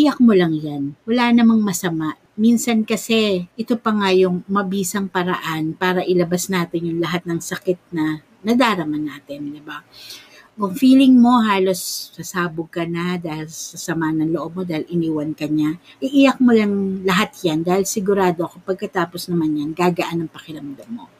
iiyak mo lang yan. Wala namang masama. Minsan kasi, ito pa nga yung mabisang paraan para ilabas natin yung lahat ng sakit na nadarama natin, di ba? Kung feeling mo halos sasabog ka na dahil sa sama ng loob mo dahil iniwan ka niya, iiyak mo lang lahat yan dahil sigurado ako pagkatapos naman yan, gagaan ang pakiramdam mo.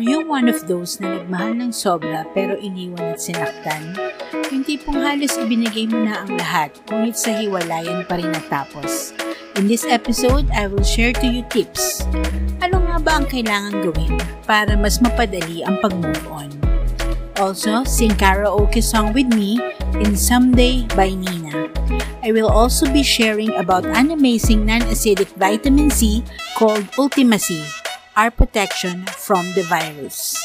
Are you one of those na nagmahal ng sobra pero iniwan at sinaktan? Yung tipong halos ibinigay mo na ang lahat, ngunit sa hiwalayan pa rin natapos. In this episode, I will share to you tips. Ano nga ba ang kailangan gawin para mas mapadali ang pag-move on? Also, sing karaoke song with me in Someday by Nina. I will also be sharing about an amazing non-acidic vitamin C called Ultimacy our protection from the virus.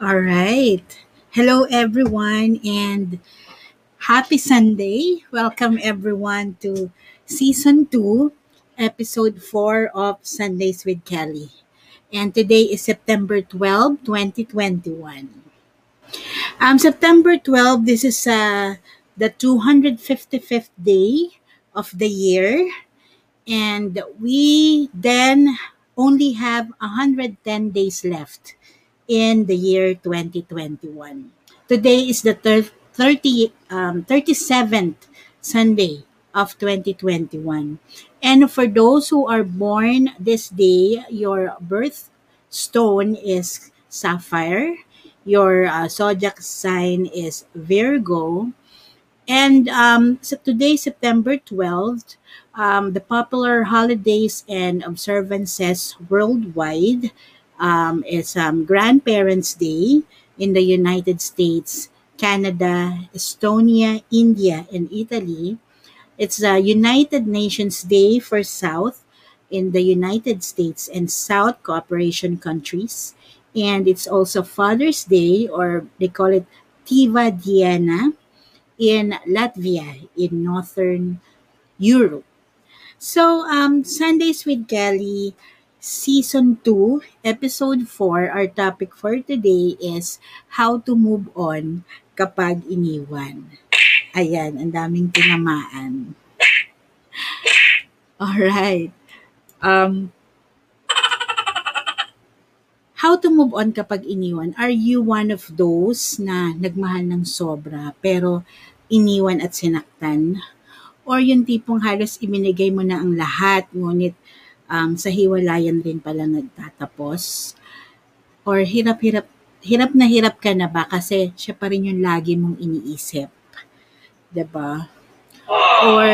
All right. Hello, everyone, and happy Sunday. Welcome, everyone, to season two, episode four of Sundays with Kelly. And today is September 12, 2021. Um, September 12, this is uh, the 255th day of the year and we then only have 110 days left in the year 2021. Today is the 30, um, 37th Sunday of 2021. And for those who are born this day, your birth stone is sapphire. Your uh, zodiac sign is Virgo. And um, so today, September 12th, um, the popular holidays and observances worldwide um, is um, Grandparents' Day in the United States, Canada, Estonia, India, and Italy. It's the United Nations Day for South in the United States and South cooperation countries. And it's also Father's Day, or they call it Tiva Diana, in Latvia, in Northern Europe. So, um, Sundays with Kelly, Season 2, Episode 4, our topic for today is how to move on kapag iniwan. Ayan, ang daming tinamaan. Alright. Um, how to move on kapag iniwan? Are you one of those na nagmahal ng sobra pero iniwan at sinaktan? Or yung tipong halos iminigay mo na ang lahat, ngunit um, sa hiwalayan rin pala nagtatapos? Or hirap-hirap, hirap na hirap ka na ba kasi siya pa rin yung lagi mong iniisip? ba? Diba? Or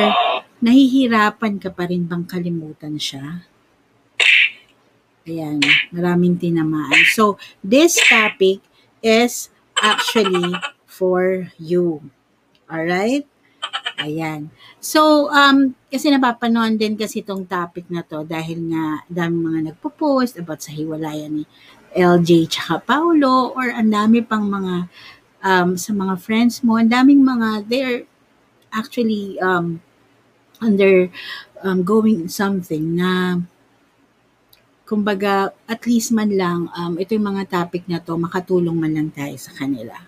nahihirapan ka pa rin bang kalimutan siya? Ayan, maraming tinamaan. So, this topic is actually for you. Alright? Ayan. So, um, kasi napapanood din kasi itong topic na to dahil nga dami mga nagpo-post about sa hiwalayan ni LJ tsaka Paulo or ang dami pang mga um, sa mga friends mo, ang daming mga, they're actually um, under um, going something na kumbaga at least man lang um, ito yung mga topic na to makatulong man lang tayo sa kanila.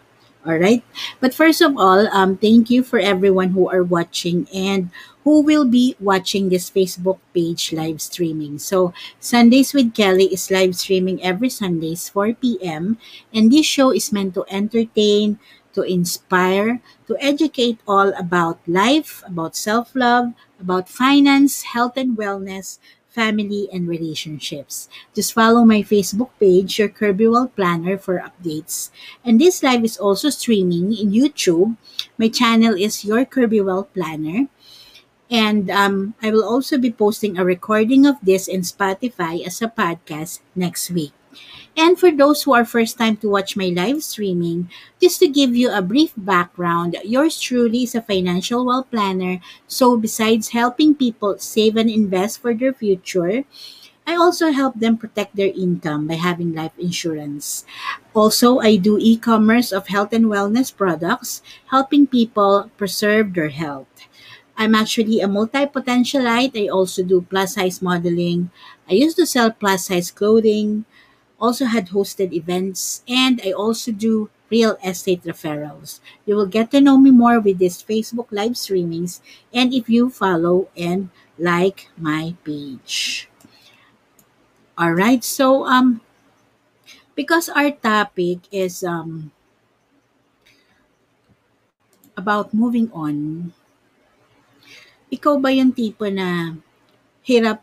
All right. But first of all, um, thank you for everyone who are watching and who will be watching this Facebook page live streaming. So, Sundays with Kelly is live streaming every Sundays 4 p.m. And this show is meant to entertain, to inspire, to educate all about life, about self-love, about finance, health and wellness, family, and relationships. Just follow my Facebook page, Your Kirby Well Planner, for updates. And this live is also streaming in YouTube. My channel is Your Kirby Well Planner. And um, I will also be posting a recording of this in Spotify as a podcast next week. And for those who are first time to watch my live streaming, just to give you a brief background, yours truly is a financial well planner. So besides helping people save and invest for their future, I also help them protect their income by having life insurance. Also, I do e-commerce of health and wellness products, helping people preserve their health. I'm actually a multi-potentialite. I also do plus size modeling. I used to sell plus size clothing, also had hosted events, and I also do real estate referrals. You will get to know me more with these Facebook live streamings and if you follow and like my page. All right, so um because our topic is um about moving on, ikaw ba yung tipo na hirap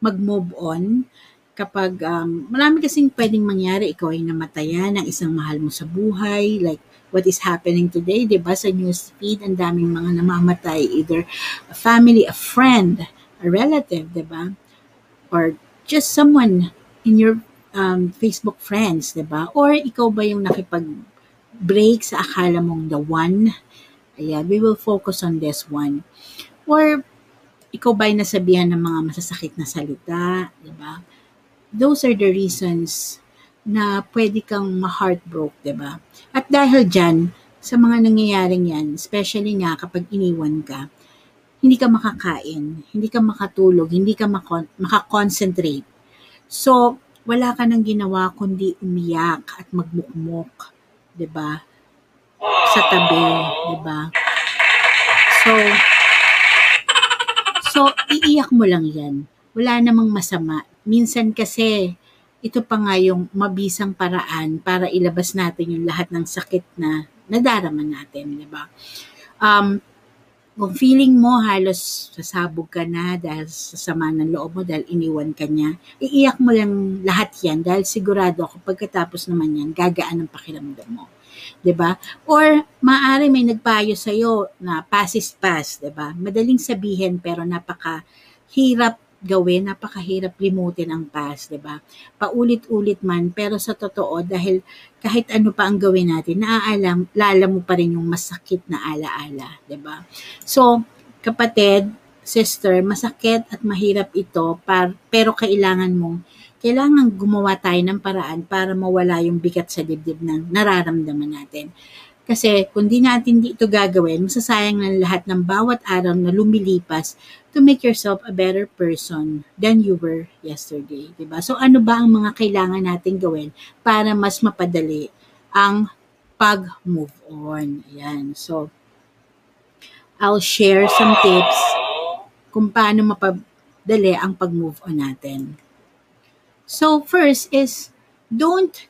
mag-move on kapag um, marami kasing pwedeng mangyari, ikaw ay namatayan ng isang mahal mo sa buhay, like what is happening today, di ba? Sa news feed, ang daming mga namamatay, either a family, a friend, a relative, di ba? Or just someone in your um, Facebook friends, di ba? Or ikaw ba yung nakipag-break sa akala mong the one? Ayan, we will focus on this one. Or ikaw ba ay nasabihan ng mga masasakit na salita, di ba? Those are the reasons na pwede kang ma-heartbroke, ba? At dahil dyan, sa mga nangyayaring yan, especially nga kapag iniwan ka, hindi ka makakain, hindi ka makatulog, hindi ka makon- makakoncentrate. So, wala ka nang ginawa kundi umiyak at magmukmok, 'di ba? Sa tabi, 'di ba? So, so iiyak mo lang 'yan. Wala namang masama minsan kasi ito pa nga yung mabisang paraan para ilabas natin yung lahat ng sakit na nadarama natin, di ba? Um, kung feeling mo halos sasabog ka na dahil sa sama ng loob mo dahil iniwan ka niya, iiyak mo lang lahat yan dahil sigurado ako pagkatapos naman yan, gagaan ang pakiramdam mo. 'di ba? Or maaari may nagpayo sa iyo na pass is pass, 'di ba? Madaling sabihin pero napaka hirap gawin, napakahirap limutin ang past, 'di ba? Paulit-ulit man, pero sa totoo dahil kahit ano pa ang gawin natin, naaalam, lala mo pa rin yung masakit na alaala, 'di ba? So, kapatid, sister, masakit at mahirap ito, par, pero kailangan mong kailangan gumawa tayo ng paraan para mawala yung bigat sa dibdib ng nararamdaman natin. Kasi kung di natin ito gagawin, masasayang na lahat ng bawat araw na lumilipas to make yourself a better person than you were yesterday, 'di ba? So ano ba ang mga kailangan nating gawin para mas mapadali ang pag-move on? Ayan. So I'll share some tips kung paano mapadali ang pag-move on natin. So first is don't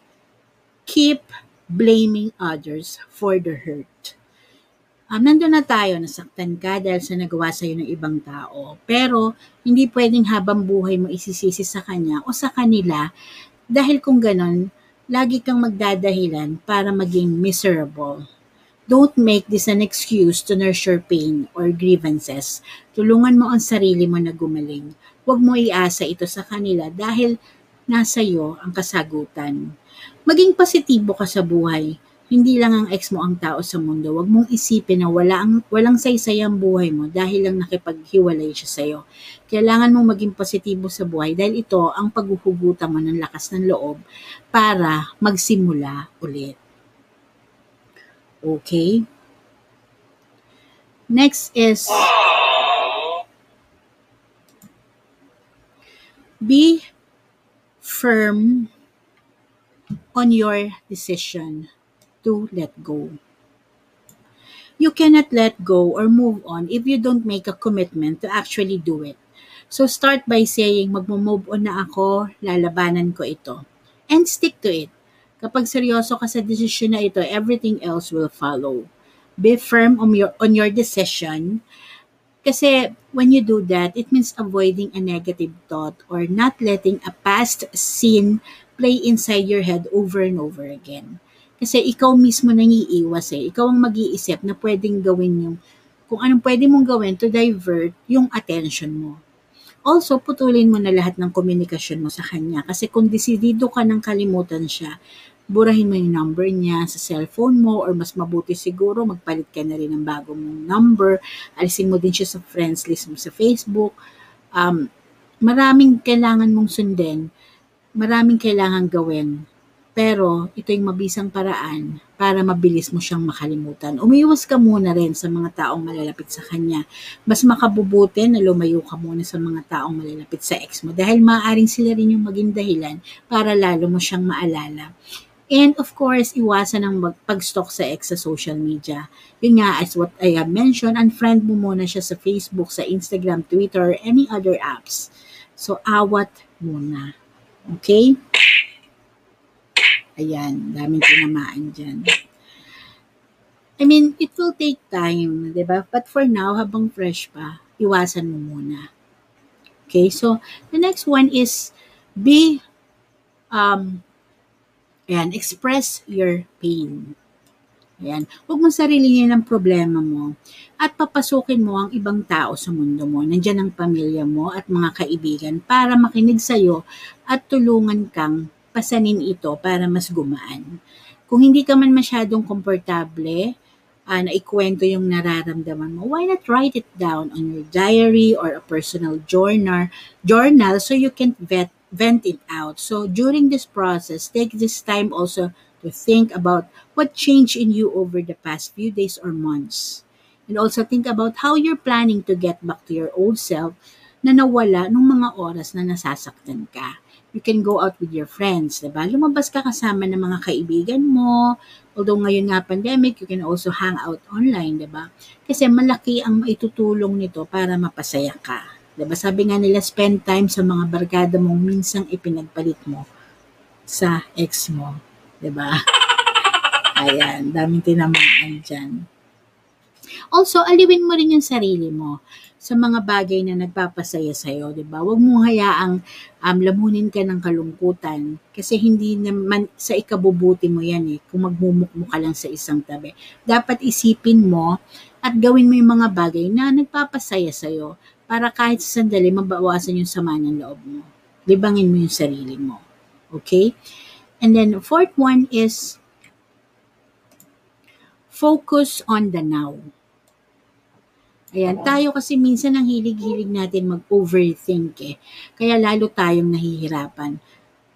keep blaming others for the hurt um, nandun na tayo, nasaktan ka dahil sa nagawa sa'yo ng ibang tao. Pero, hindi pwedeng habang buhay mo isisisi sa kanya o sa kanila dahil kung ganon, lagi kang magdadahilan para maging miserable. Don't make this an excuse to nurture pain or grievances. Tulungan mo ang sarili mo na gumaling. Huwag mo iasa ito sa kanila dahil nasa iyo ang kasagutan. Maging positibo ka sa buhay hindi lang ang ex mo ang tao sa mundo. Huwag mong isipin na wala ang, walang saysay ang buhay mo dahil lang nakipaghiwalay siya sa iyo. Kailangan mong maging positibo sa buhay dahil ito ang paghuhugutan mo ng lakas ng loob para magsimula ulit. Okay? Next is be firm on your decision to let go. You cannot let go or move on if you don't make a commitment to actually do it. So start by saying, magmo-move on na ako, lalabanan ko ito. And stick to it. Kapag seryoso ka sa decision na ito, everything else will follow. Be firm on your, on your decision Kasi when you do that, it means avoiding a negative thought or not letting a past scene play inside your head over and over again. Kasi ikaw mismo nang iiwas eh. Ikaw ang mag-iisip na pwedeng gawin yung kung anong pwede mong gawin to divert yung attention mo. Also, putulin mo na lahat ng komunikasyon mo sa kanya. Kasi kung desidido ka ng kalimutan siya, burahin mo yung number niya sa cellphone mo or mas mabuti siguro magpalit ka na rin ng bagong number. Alisin mo din siya sa friends list mo sa Facebook. Um, maraming kailangan mong sundin. Maraming kailangan gawin. Pero ito yung mabisang paraan para mabilis mo siyang makalimutan. Umiwas ka muna rin sa mga taong malalapit sa kanya. Mas makabubuti na lumayo ka muna sa mga taong malalapit sa ex mo dahil maaaring sila rin yung maging dahilan para lalo mo siyang maalala. And of course, iwasan ang pag-stalk sa ex sa social media. Yun nga, as what I have mentioned, unfriend mo muna siya sa Facebook, sa Instagram, Twitter, or any other apps. So, awat muna. Okay? Ayan, daming tinamaan dyan. I mean, it will take time, di ba? But for now, habang fresh pa, iwasan mo muna. Okay, so the next one is be um, Ayan, express your pain. Ayan, huwag mo sarilinin ang problema mo at papasukin mo ang ibang tao sa mundo mo. Nandiyan ang pamilya mo at mga kaibigan para makinig sa'yo at tulungan kang pasanin ito para mas gumaan. Kung hindi ka man masyadong komportable, uh, na ikwento yung nararamdaman mo, why not write it down on your diary or a personal journal, journal so you can vet vent it out. So during this process, take this time also to think about what changed in you over the past few days or months. And also think about how you're planning to get back to your old self na nawala nung mga oras na nasasaktan ka. You can go out with your friends, diba? Lumabas ka kasama ng mga kaibigan mo. Although ngayon nga pandemic, you can also hang out online, diba? Kasi malaki ang maitutulong nito para mapasaya ka. Diba? Sabi nga nila, spend time sa mga barkada mong minsang ipinagpalit mo sa ex mo. Diba? Ayan, daming tinamaan dyan. Also, aliwin mo rin yung sarili mo sa mga bagay na nagpapasaya sa'yo, di ba? Huwag mong hayaang um, lamunin ka ng kalungkutan kasi hindi naman sa ikabubuti mo yan eh, kung magmumukmo ka lang sa isang tabi. Dapat isipin mo at gawin mo yung mga bagay na nagpapasaya sa'yo para kahit sa sandali mabawasan yung sama ng loob mo. Libangin mo yung sarili mo. Okay? And then fourth one is focus on the now. Ayan, tayo kasi minsan ang hilig-hilig natin mag-overthink eh. Kaya lalo tayong nahihirapan.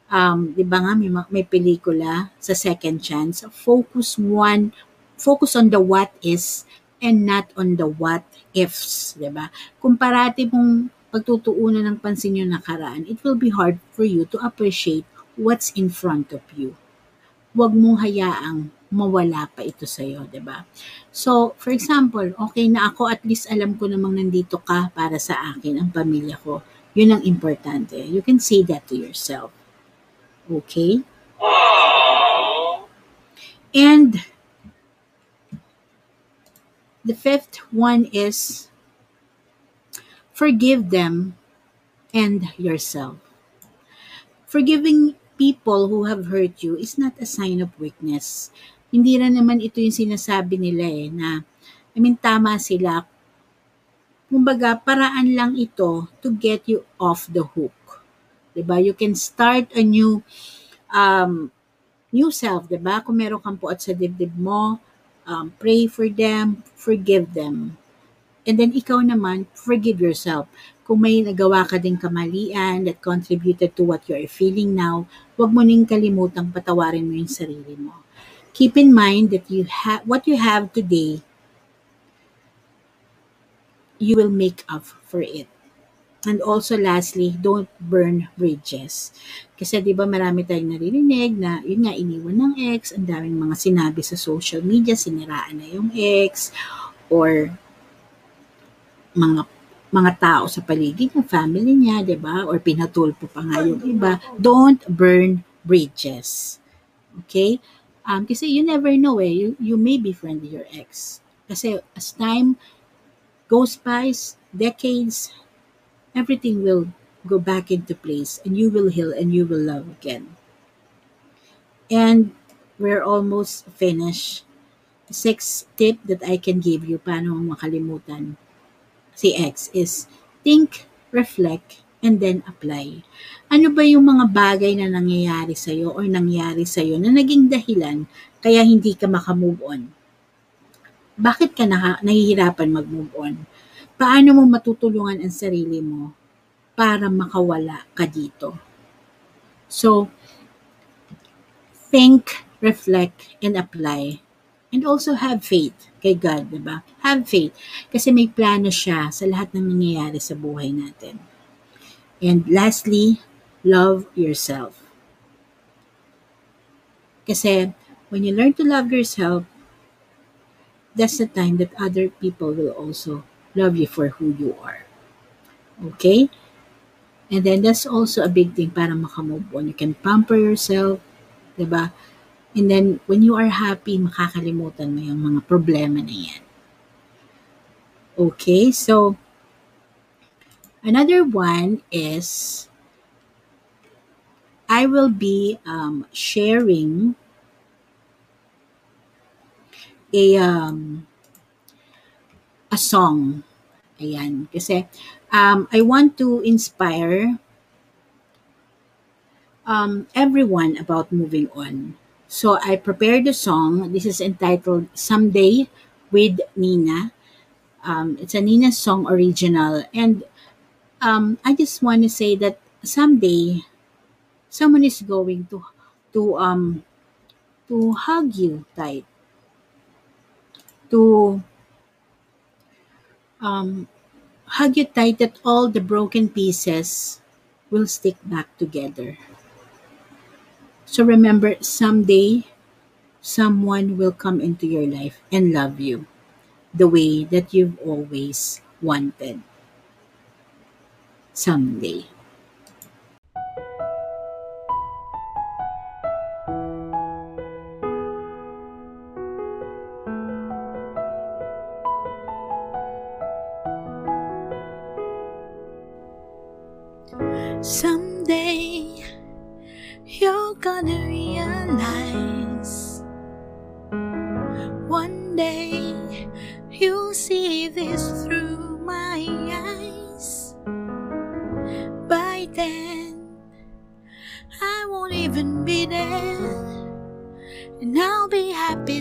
Um, 'di ba nga may may pelikula sa Second Chance, focus one focus on the what is and not on the what ifs, 'di ba? Kung parati mong pagtutuunan ng pansin yung nakaraan, it will be hard for you to appreciate what's in front of you. Huwag mong hayaang mawala pa ito sa iyo, 'di ba? So, for example, okay na ako at least alam ko namang nandito ka para sa akin, ang pamilya ko. 'Yun ang importante. You can say that to yourself. Okay? And The fifth one is forgive them and yourself. Forgiving people who have hurt you is not a sign of weakness. Hindi rin naman ito yung sinasabi nila eh na I mean tama sila. Kumbaga paraan lang ito to get you off the hook. 'Di ba? You can start a new um new self, 'di ba? Kung meron kang puot sa dibdib mo, um, pray for them, forgive them. And then ikaw naman, forgive yourself. Kung may nagawa ka ding kamalian that contributed to what you're feeling now, huwag mo ning kalimutang patawarin mo yung sarili mo. Keep in mind that you have what you have today, you will make up for it. And also lastly, don't burn bridges. Kasi 'di ba marami tayong naririnig na yun nga iniwan ng ex, ang daming mga sinabi sa social media, siniraan na yung ex or mga mga tao sa paligid ng family niya, 'di ba? Or pinatulpo pa nga yung iba. Don't burn bridges. Okay? Um, kasi you never know eh, you, you may befriend your ex. Kasi as time goes by, decades, everything will go back into place and you will heal and you will love again. And we're almost finished. Sixth tip that I can give you paano makalimutan si X is think, reflect, and then apply. Ano ba yung mga bagay na nangyayari sa'yo or nangyari sa'yo na naging dahilan kaya hindi ka makamove on? Bakit ka na, nahihirapan mag-move on? Paano mo matutulungan ang sarili mo para makawala ka dito? So, think, reflect, and apply. And also have faith kay God, di ba? Have faith. Kasi may plano siya sa lahat ng nangyayari sa buhay natin. And lastly, love yourself. Kasi when you learn to love yourself, that's the time that other people will also love you for who you are. Okay? And then that's also a big thing para makamove on. You can pamper yourself, diba? And then when you are happy, makakalimutan mo yung mga problema na yan. Okay, so another one is I will be um, sharing a um, a song. Ayan. Kasi um, I want to inspire um, everyone about moving on. So I prepared a song. This is entitled Someday with Nina. Um, it's a Nina song original. And um, I just want to say that someday someone is going to to um to hug you tight to um, hug you tight that all the broken pieces will stick back together. So remember, someday someone will come into your life and love you the way that you've always wanted. Someday.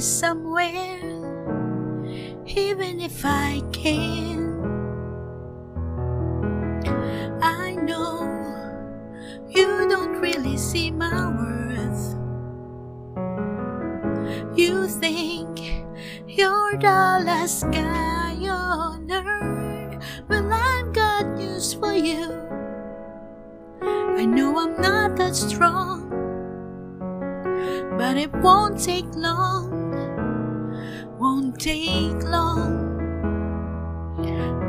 Somewhere, even if I can. I know you don't really see my worth. You think you're the last guy on earth. Well, I've got news for you. I know I'm not that strong, but it won't take long. Won't take long.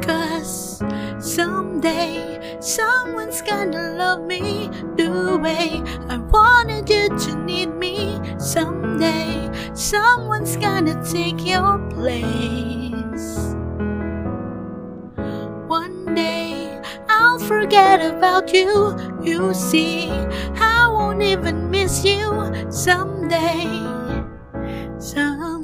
Cause someday someone's gonna love me the way I wanted you to need me. Someday someone's gonna take your place. One day I'll forget about you. You see, I won't even miss you. Someday, someday.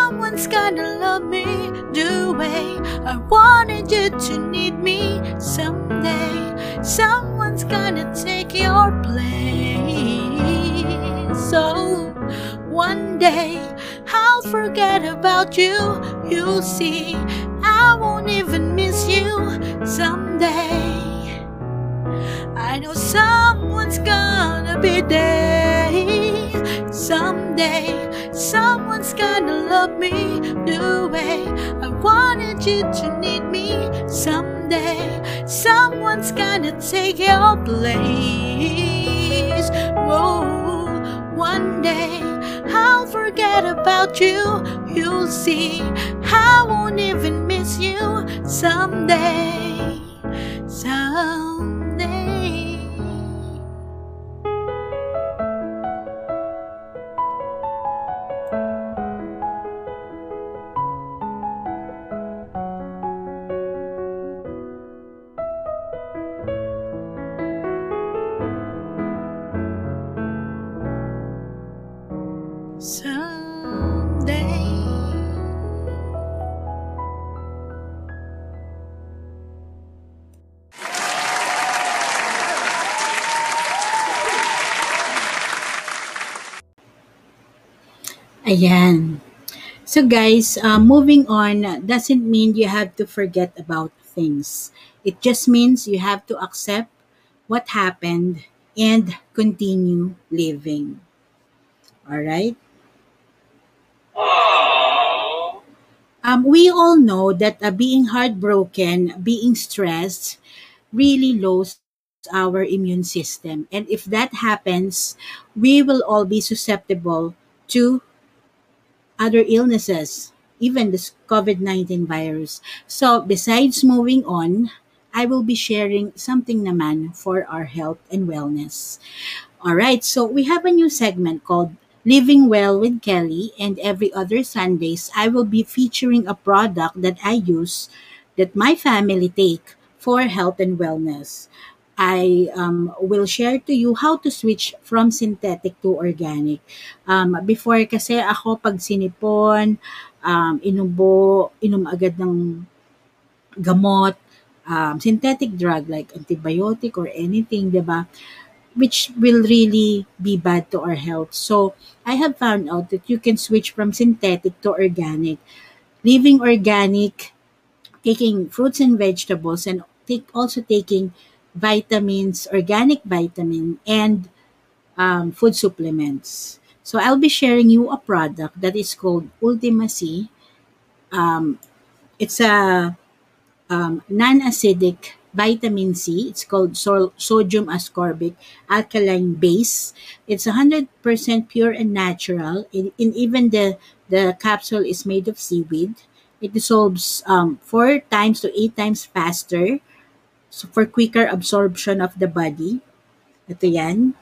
Someone's gonna love me the way I wanted you to need me. Someday someone's gonna take your place. So one day I'll forget about you. You'll see, I won't even miss you. Someday I know someone's gonna be there. Someday, someone's gonna love me the way I wanted you to need me someday. Someone's gonna take your place. Whoa, one day I'll forget about you. You'll see, I won't even miss you someday. Someday. Ayan. So guys, uh, moving on doesn't mean you have to forget about things. It just means you have to accept what happened and continue living. All right? Um, we all know that uh, being heartbroken, being stressed, really lowers our immune system. And if that happens, we will all be susceptible to other illnesses, even this COVID 19 virus. So, besides moving on, I will be sharing something naman for our health and wellness. All right, so we have a new segment called Living Well with Kelly, and every other Sundays, I will be featuring a product that I use that my family take for health and wellness. I um, will share to you how to switch from synthetic to organic. Um, before kasi ako pag sinipon, um, inubo, inom agad ng gamot, um, synthetic drug like antibiotic or anything, 'di ba? Which will really be bad to our health. So, I have found out that you can switch from synthetic to organic. Living organic, taking fruits and vegetables, and take also taking vitamins, organic vitamin, and um, food supplements. So, I'll be sharing you a product that is called Ultima C. Um, it's a um, non-acidic vitamin C. It's called so- sodium ascorbic alkaline base. It's 100% pure and natural. In, in even the the capsule is made of seaweed. It dissolves um, four times to eight times faster so for quicker absorption of the body. Ito yan.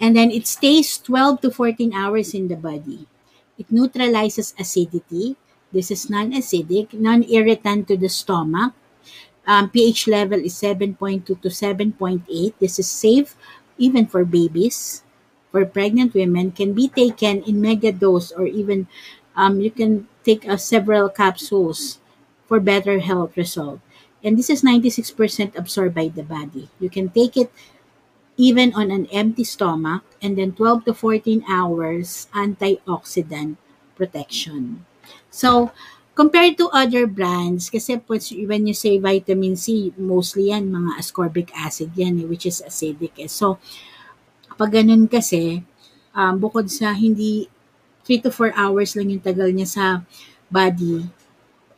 And then it stays 12 to 14 hours in the body. It neutralizes acidity. This is non-acidic, non-irritant to the stomach. Um, pH level is 7.2 to 7.8. This is safe even for babies. For pregnant women, can be taken in mega dose or even um, you can take uh, several capsules for better health result. And this is 96% absorbed by the body. You can take it even on an empty stomach and then 12 to 14 hours antioxidant protection. So, compared to other brands, kasi when you say vitamin C, mostly yan, mga ascorbic acid yan, eh, which is acidic. Eh. So, pag ganun kasi, um, bukod sa hindi 3 to 4 hours lang yung tagal niya sa body,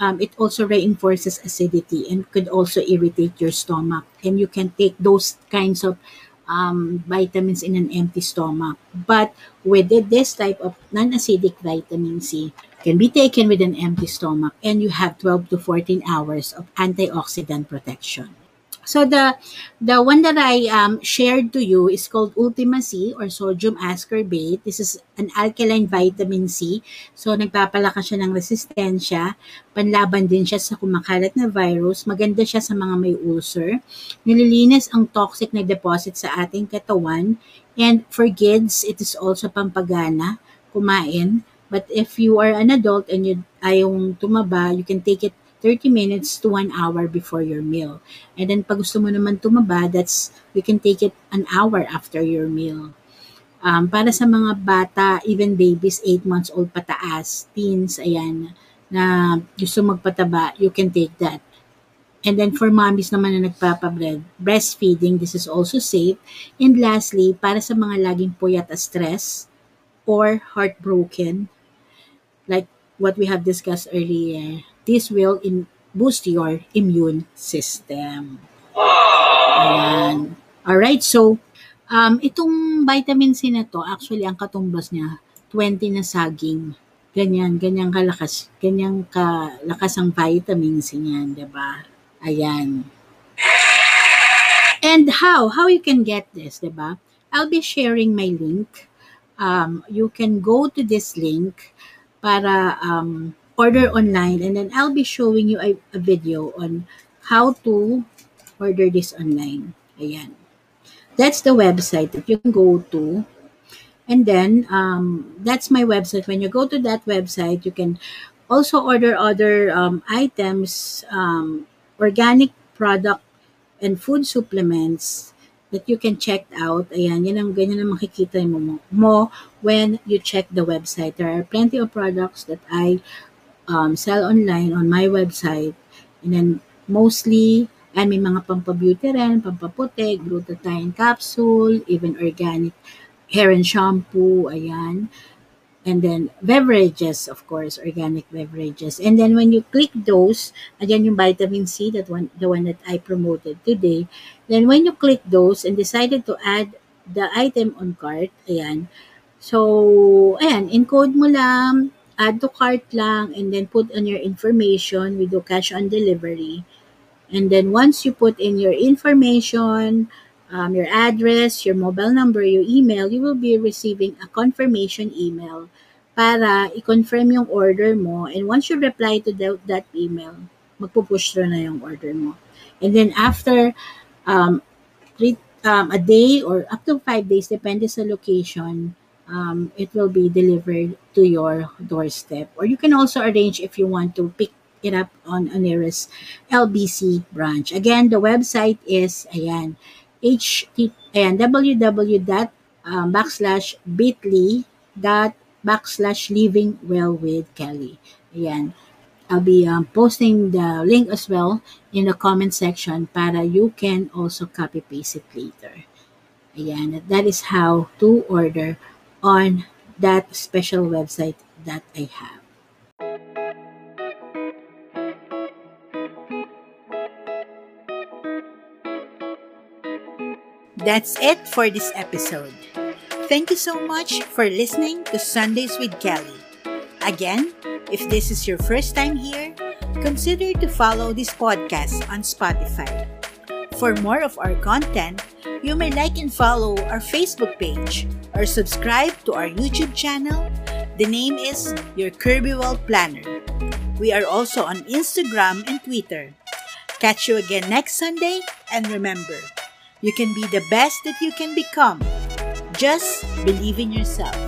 um, it also reinforces acidity and could also irritate your stomach. And you can take those kinds of um, vitamins in an empty stomach. But with it, this type of non-acidic vitamin C can be taken with an empty stomach and you have 12 to 14 hours of antioxidant protection. So the the one that I um, shared to you is called Ultima C or sodium ascorbate. This is an alkaline vitamin C. So nagpapalakas siya ng resistensya. Panlaban din siya sa kumakalat na virus. Maganda siya sa mga may ulcer. Nililinis ang toxic na deposit sa ating katawan. And for kids, it is also pampagana, kumain. But if you are an adult and you ayong tumaba, you can take it 30 minutes to 1 hour before your meal. And then pag gusto mo naman tumaba, that's you can take it an hour after your meal. Um, para sa mga bata, even babies 8 months old pataas, teens, ayan, na gusto magpataba, you can take that. And then for mommies naman na nagpapabread, breastfeeding, this is also safe. And lastly, para sa mga laging puyat at stress, or heartbroken, like what we have discussed earlier, this will in boost your immune system. Ayan. Alright, so um, itong vitamin C na to, actually ang katumbas niya, 20 na saging. Ganyan, ganyan kalakas, ganyan kalakas ang vitamin C niyan, 'di ba? Ayan. And how? How you can get this, 'di ba? I'll be sharing my link. Um, you can go to this link para um, order online and then I'll be showing you a, a video on how to order this online. Ayan. That's the website that you can go to. And then, um, that's my website. When you go to that website, you can also order other um, items, um, organic product and food supplements that you can check out. Ayan, yan ang ganyan ang makikita mo, mo when you check the website. There are plenty of products that I um, sell online on my website. And then, mostly, ay may mga pampabeauty rin, pampaputi, glutathione capsule, even organic hair and shampoo, ayan. And then, beverages, of course, organic beverages. And then, when you click those, again, yung vitamin C, that one, the one that I promoted today, then when you click those and decided to add the item on cart, ayan, so, ayan, encode mo lang, add to cart lang, and then put on your information. We do cash on delivery. And then once you put in your information, um, your address, your mobile number, your email, you will be receiving a confirmation email para i-confirm yung order mo. And once you reply to the, that email, magpupush through na yung order mo. And then after um, three, um, a day or up to five days, depende sa location, um, it will be delivered to your doorstep. Or you can also arrange if you want to pick it up on a nearest LBC branch. Again, the website is, ayan, ht, ayan, www dot um, backslash bit.ly dot backslash living well with Kelly. Ayan. I'll be um, posting the link as well in the comment section para you can also copy paste it later. Ayan. That is how to order on that special website that I have. That's it for this episode. Thank you so much for listening to Sundays with Kelly. Again, if this is your first time here, consider to follow this podcast on Spotify. For more of our content, you may like and follow our Facebook page or subscribe to our YouTube channel. The name is Your Kirby World Planner. We are also on Instagram and Twitter. Catch you again next Sunday, and remember, you can be the best that you can become. Just believe in yourself.